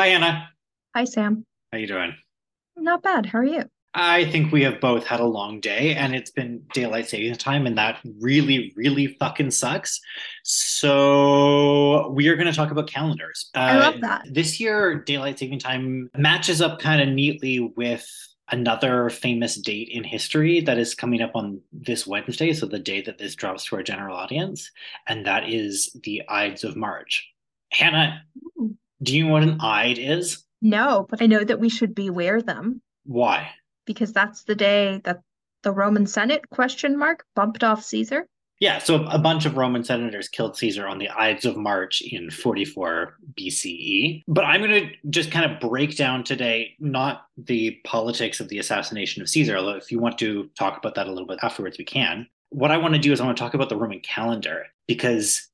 Hi, Hannah. Hi, Sam. How you doing? Not bad. How are you? I think we have both had a long day and it's been daylight savings time, and that really, really fucking sucks. So, we are going to talk about calendars. I Uh, love that. This year, daylight saving time matches up kind of neatly with another famous date in history that is coming up on this Wednesday. So, the day that this drops to our general audience, and that is the Ides of March. Hannah, Ooh. Do you know what an Ide is? No, but I know that we should beware them Why? because that's the day that the Roman Senate question mark bumped off Caesar. Yeah, so a bunch of Roman senators killed Caesar on the Ides of March in 44 BCE. But I'm going to just kind of break down today not the politics of the assassination of Caesar, although if you want to talk about that a little bit afterwards, we can. What I want to do is I want to talk about the Roman calendar because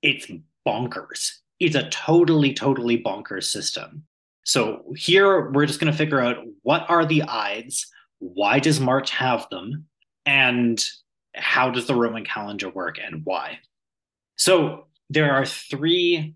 it's bonkers. It's a totally, totally bonkers system. So here we're just going to figure out what are the Ides, why does March have them, and how does the Roman calendar work and why? So there are three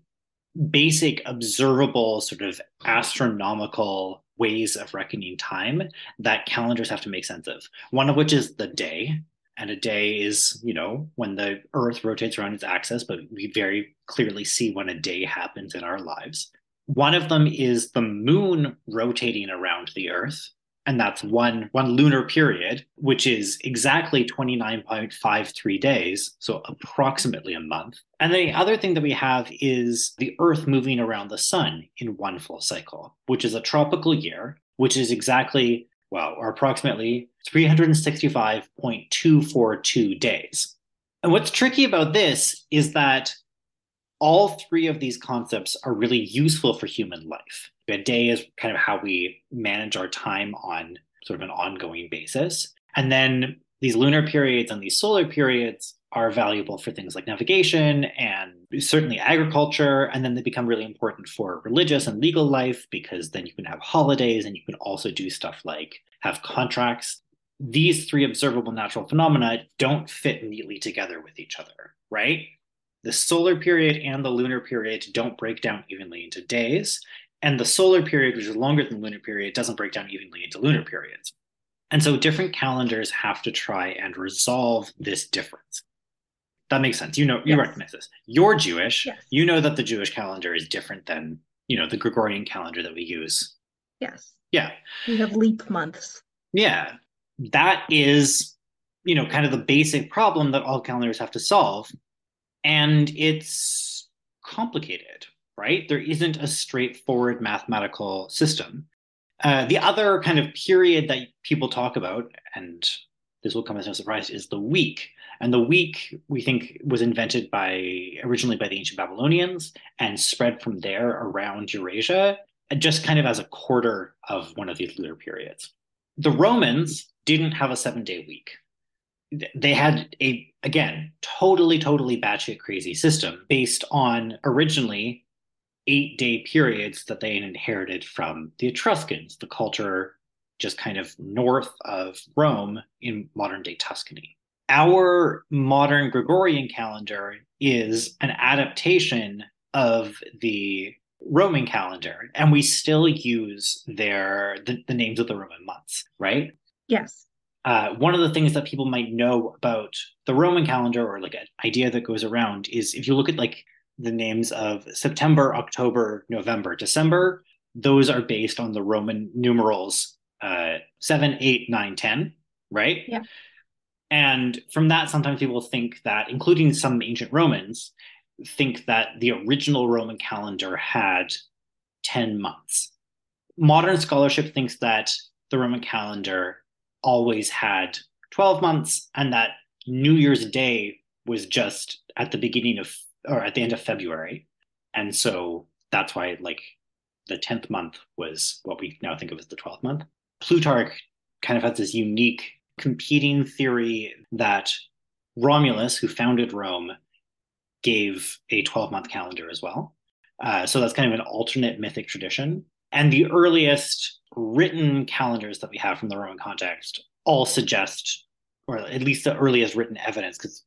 basic observable sort of astronomical ways of reckoning time that calendars have to make sense of. One of which is the day. And a day is, you know, when the earth rotates around its axis, but we very clearly see when a day happens in our lives. One of them is the moon rotating around the earth and that's one one lunar period which is exactly 29.53 days so approximately a month and the other thing that we have is the earth moving around the sun in one full cycle which is a tropical year which is exactly well or approximately 365.242 days and what's tricky about this is that all three of these concepts are really useful for human life. A day is kind of how we manage our time on sort of an ongoing basis. And then these lunar periods and these solar periods are valuable for things like navigation and certainly agriculture. And then they become really important for religious and legal life because then you can have holidays and you can also do stuff like have contracts. These three observable natural phenomena don't fit neatly together with each other, right? the solar period and the lunar period don't break down evenly into days. And the solar period, which is longer than the lunar period, doesn't break down evenly into lunar periods. And so different calendars have to try and resolve this difference. That makes sense. You know, you Yes. recognize this. You're Jewish. Yes. You know that the Jewish calendar is different than, you know, the Gregorian calendar that we use. Yes. Yeah. We have leap months. Yeah. That is, you know, kind of the basic problem that all calendars have to solve. And it's complicated, right? There isn't a straightforward mathematical system. Uh, the other kind of period that people talk about, and this will come as no surprise, is the week. And the week we think was invented by originally by the ancient Babylonians and spread from there around Eurasia, just kind of as a quarter of one of these lunar periods. The Romans didn't have a seven day week they had a again totally totally batshit crazy system based on originally eight day periods that they inherited from the Etruscans, the culture just kind of north of Rome in modern day Tuscany. Our modern Gregorian calendar is an adaptation of the Roman calendar, and we still use their the, the names of the Roman months, right? Yes. uh, one of the things that people might know about the Roman calendar or like an idea that goes around is if you look at like the names of September, October, November, December, those are based on the Roman numerals uh, 7, 8, 9, 10, right? Yeah. And from that, sometimes people think that, including some ancient Romans, think that the original Roman calendar had 10 months. Modern scholarship thinks that the Roman calendar always had 12 months and that New Year's Day was just at the beginning of or at the end of February. And so that's why like the 10th month was what we now think of as the 12th month. Plutarch kind of has this unique competing theory that Romulus, who founded Rome, gave a 12 month calendar as well. Uh, so that's kind of an alternate mythic tradition. And the earliest written calendars that we have from the Roman context all suggest, or at least the earliest written evidence, because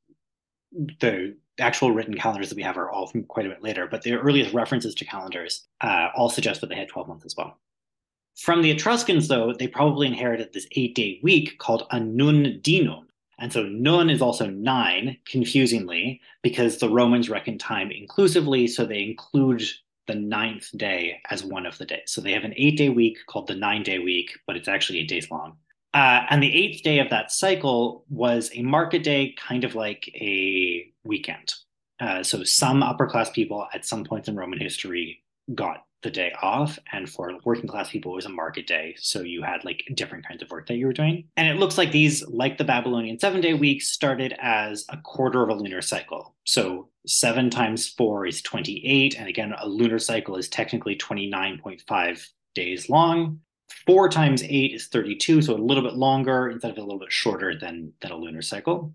the actual written calendars that we have are all from quite a bit later, but the earliest references to calendars uh, all suggest that they had 12 months as well. From the Etruscans, though, they probably inherited this eight day week called a nundinum. And so nun is also nine, confusingly, because the Romans reckon time inclusively, so they include the ninth day as one of the days. So they have an eight day week called the nine day week, but it's actually eight days long. Uh, and the eighth day of that cycle was a market day, kind of like a weekend. Uh, so some upper class people at some points in Roman history got the day off, and for working class people, it was a market day. So you had like different kinds of work that you were doing. And it looks like these, like the Babylonian seven day weeks, started as a quarter of a lunar cycle. So seven times four is 28. And again, a lunar cycle is technically 29.5 days long. Four times eight is 32, so a little bit longer instead of a little bit shorter than, than a lunar cycle.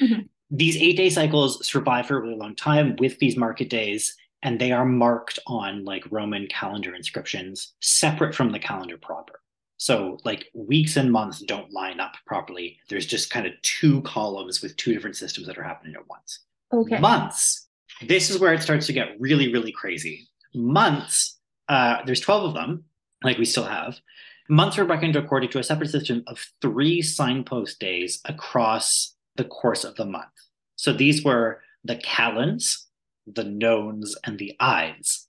Mm-hmm. These eight day cycles survive for a really long time with these market days, and they are marked on like Roman calendar inscriptions separate from the calendar proper. So, like weeks and months don't line up properly. There's just kind of two columns with two different systems that are happening at once. Okay. Months. This is where it starts to get really, really crazy. Months, uh, there's 12 of them, like we still have. Months are reckoned according to a separate system of three signpost days across the course of the month. So these were the calends, the nones, and the ides.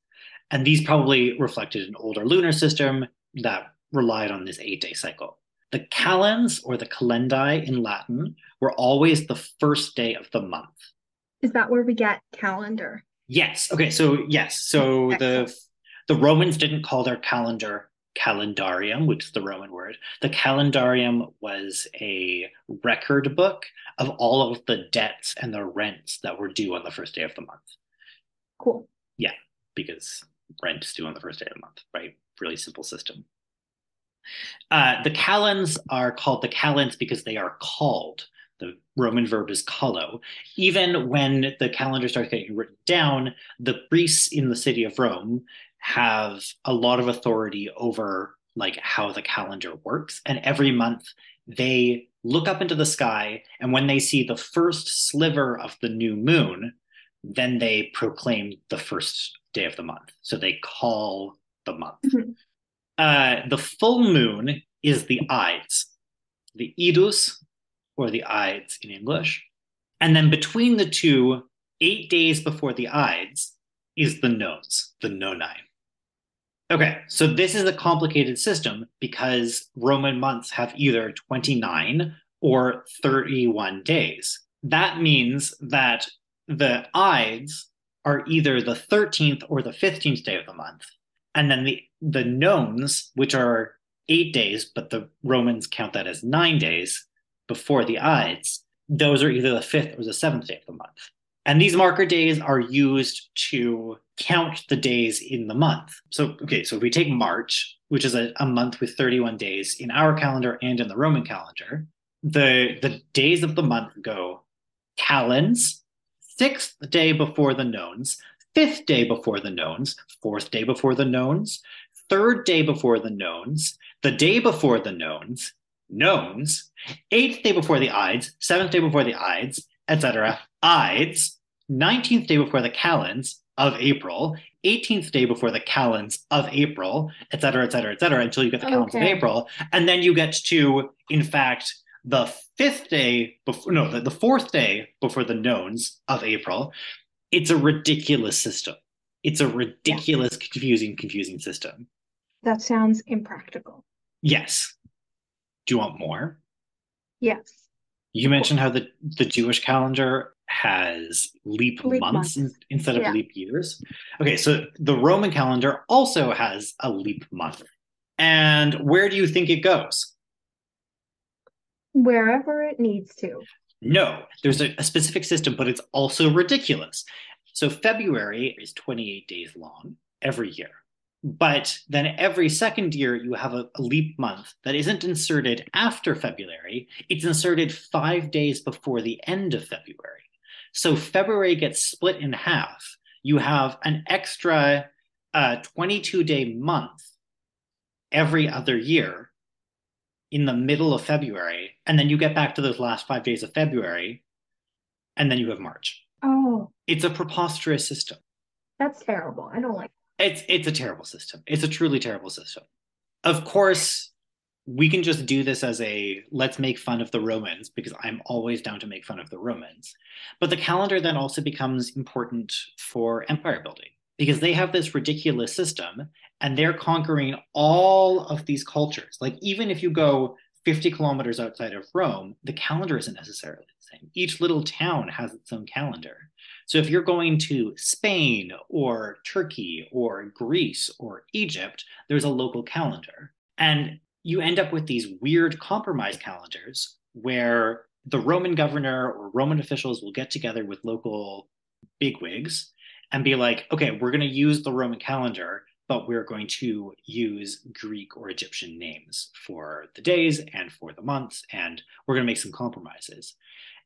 And these probably reflected an older lunar system that relied on this eight day cycle. The calends or the calendae in Latin were always the first day of the month. Is that where we get calendar? Yes. Okay. So yes. So the the Romans didn't call their calendar calendarium, which is the Roman word. The calendarium was a record book of all of the debts and the rents that were due on the first day of the month. Cool. Yeah, because rent is due on the first day of the month, right? Really simple system. Uh, the calends are called the calends because they are called. The Roman verb is callo. Even when the calendar starts getting written down, the priests in the city of Rome have a lot of authority over like how the calendar works and every month they look up into the sky and when they see the first sliver of the new moon then they proclaim the first day of the month. So they call the month. Mm-hmm. uh, the full moon is the ides. The idus or the ides in english. And then between the two eight days before the ides is the nones the noni Okay, so this is a complicated system because Roman months have either 29 or 31 days. That means that the Ides are either the 13th or the 15th day of the month. And then the, the Nones, which are eight days, but the Romans count that as nine days before the Ides, those are either the fifth or the seventh day of the month. And these marker days are used to count the days in the month. So, okay, so if we take March, which is a, a month with 31 days in our calendar and in the Roman calendar, the, the days of the month go calends, sixth day before the nones, fifth day before the nones, fourth day before the nones, third day before the nones, the day before the nones, nones, eighth day before the ides, seventh day before the ides, etc. Ides, 19th day before the calends, of April, 18th day before the calends of April, etc., etc., et cetera, et cetera, until you get the calends okay. of April. And then you get to, in fact, the fifth day before, no, the, the fourth day before the nones of April. It's a ridiculous system. It's a ridiculous, yeah. confusing, confusing system. That sounds impractical. Yes. Do you want more? Yes. You mentioned how the, the Jewish calendar has leap, leap months, months. instead of yeah. leap years. Okay, so the Roman calendar also has a leap month. And where do you think it goes? Wherever it needs to. No, there's a, a specific system, but it's also ridiculous. So February is 28 days long every year. But then every second year, you have a, a, leap month that isn't inserted after February. It's inserted five days before the end of February. So February gets split in half. You have an extra uh, 22 day month every other year in the middle of February. And then you get back to those last five days of February. and then you have March. Oh, It's a preposterous system. that's terrible. I don't like. It's it's a terrible system. It's a truly terrible system. Of course, we can just do this as a let's make fun of the Romans because I'm always down to make fun of the Romans. But the calendar then also becomes important for empire building because they have this ridiculous system and they're conquering all of these cultures. Like even if you go 50 kilometers outside of Rome, the calendar isn't necessarily the same. Each little town has its own calendar. So if you're going to Spain or Turkey or Greece or Egypt, there's a local calendar. And you end up with these weird compromise calendars where the Roman governor or Roman officials will get together with local bigwigs and be like, okay, we're going to use the Roman calendar, but we're going to use Greek or Egyptian names for the days and for the months, and we're going to make some compromises.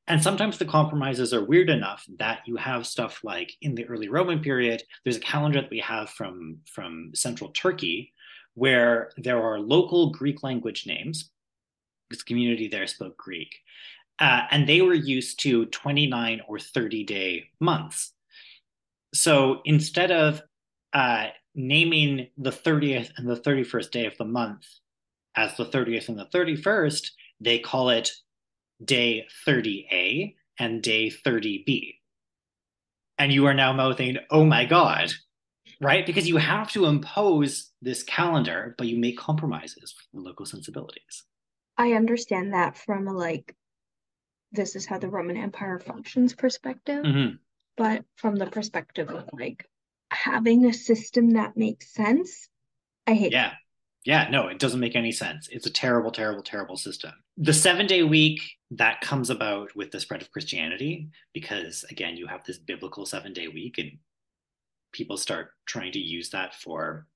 And sometimes the compromises are weird enough that you have stuff like in the early Roman period, there's a calendar that we have from, from central Turkey where there are local Greek language names. This community there spoke Greek. Uh, and they were used to 29 or 30 day months. So instead of uh, naming the 30th and the 31st day of the month as the 30th and the 31st, they call it day 30A and day 30B. And you are now mouthing, oh my God, right? Because you have to impose this calendar, but you make compromises for local sensibilities. I understand that from a like, this is how the Roman Empire functions perspective, Mhm. but from the perspective of like having a system that makes sense, I hate Yeah. Yeah, no, it doesn't make any sense. It's a terrible, terrible, terrible system. The seven day week that comes about with the spread of Christianity, because again, you have this biblical seven day week and people start trying to use that for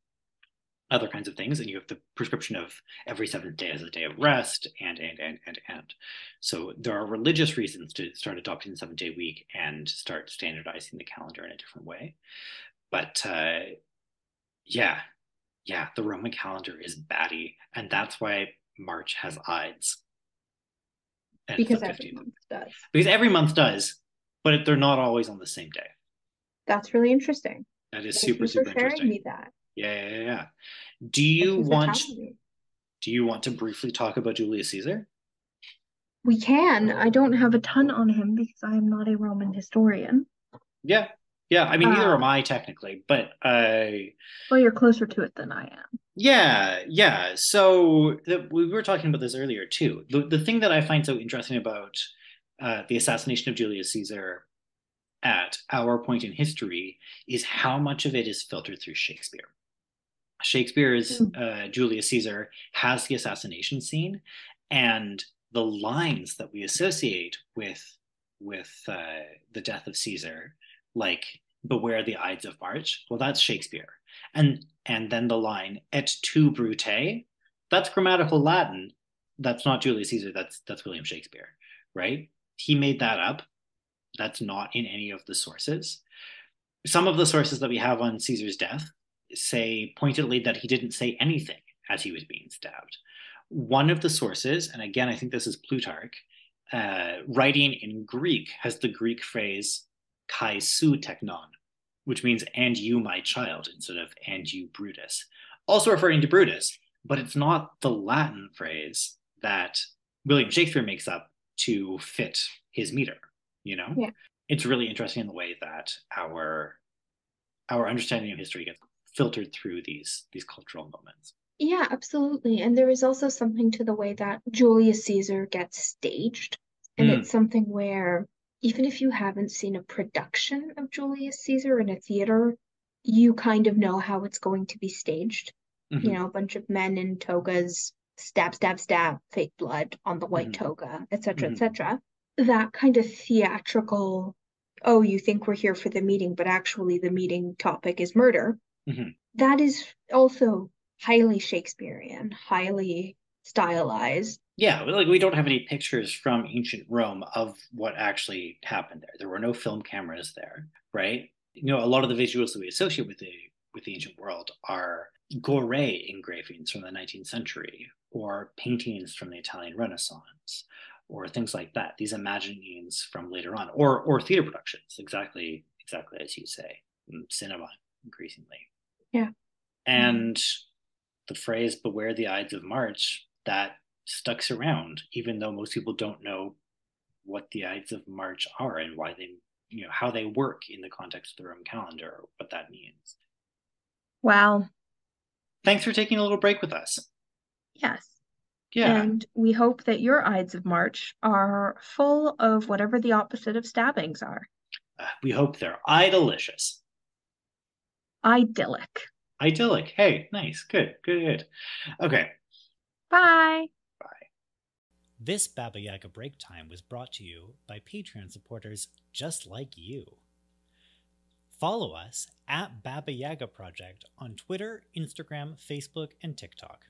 other kinds of things. And you have the prescription of every seventh day as a day of rest and, and, and, and, and. So there are religious reasons to start adopting the seven day week and start standardizing the calendar in a different way. But uh, yeah, yeah, the Roman calendar is batty, and that's why March has Ides. And because every month does. Because every month does, but they're not always on the same day. That's really interesting. That is Thank super, super interesting. me that. Yeah, yeah, yeah. Do you want do you want to briefly talk about Julius Caesar? We can. I don't have a ton on him because I am not a Roman historian. Yeah. Yeah. I mean, neither Uh, am I technically, but I Well, you're closer to it than I am. Yeah, yeah. So the, we were talking about this earlier too. The, the thing that I find so interesting about uh, the assassination of Julius Caesar at our point in history is how much of it is filtered through Shakespeare. Shakespeare's Mm. uh, Julius Caesar has the assassination scene, and the lines that we associate with with uh, the death of Caesar, like "Beware the Ides of March." Well, that's Shakespeare, and and then the line "Et tu, Brute," that's grammatical Latin. That's not Julius Caesar. That's that's William Shakespeare, right? He made that up. That's not in any of the sources. Some of the sources that we have on Caesar's death say pointedly that he didn't say anything as he was being stabbed. One of the sources, and again, I think this is Plutarch, uh, writing in Greek has the Greek phrase kai su teknon, which means and you, my child, instead of and you, Brutus. Also referring to Brutus, but it's not the Latin phrase that William Shakespeare makes up to fit his meter, you know? Yeah. It's really interesting in the way that our our understanding of history gets filtered through these these cultural moments. Yeah, absolutely. And there is also something to the way that Julius Caesar gets staged. And Mm. it's something where even if you haven't seen a production of Julius Caesar in a theater, you kind of know how it's going to be staged. You Mhm. know, a bunch of men in togas, stab, stab, stab, fake blood on the white Mhm. toga, etc., etc. That kind of theatrical, oh, you think we're here for the meeting, but actually the meeting topic is murder. Mhm. That is also highly Shakespearean, highly stylized. Yeah, like we don't have any pictures from ancient Rome of what actually happened there. There were no film cameras there, right? You know, a lot of the visuals that we associate with the with the ancient world are Doré engravings from the 19th century or paintings from the Italian Renaissance or things like that. These imaginings from later on, or or theater productions, exactly exactly as you say, cinema increasingly. Yeah. And mm-hmm. the phrase "Beware the Ides of March" that stucks around, even though most people don't know what the Ides of March are and why they, you know, how they work in the context of the Roman calendar, or what that means. Wow. Thanks for taking a little break with us. Yes. Yeah. And we hope that your Ides of March are full of whatever the opposite of stabbings are. Uh, we hope they're idylicious. Idyllic. Idyllic. Hey, nice. Good, good, good. Okay. Bye. Bye. This Baba Yaga Break Time was brought to you by Patreon supporters just like you. Follow us at Baba Yaga Project on Twitter, Instagram, Facebook, and TikTok.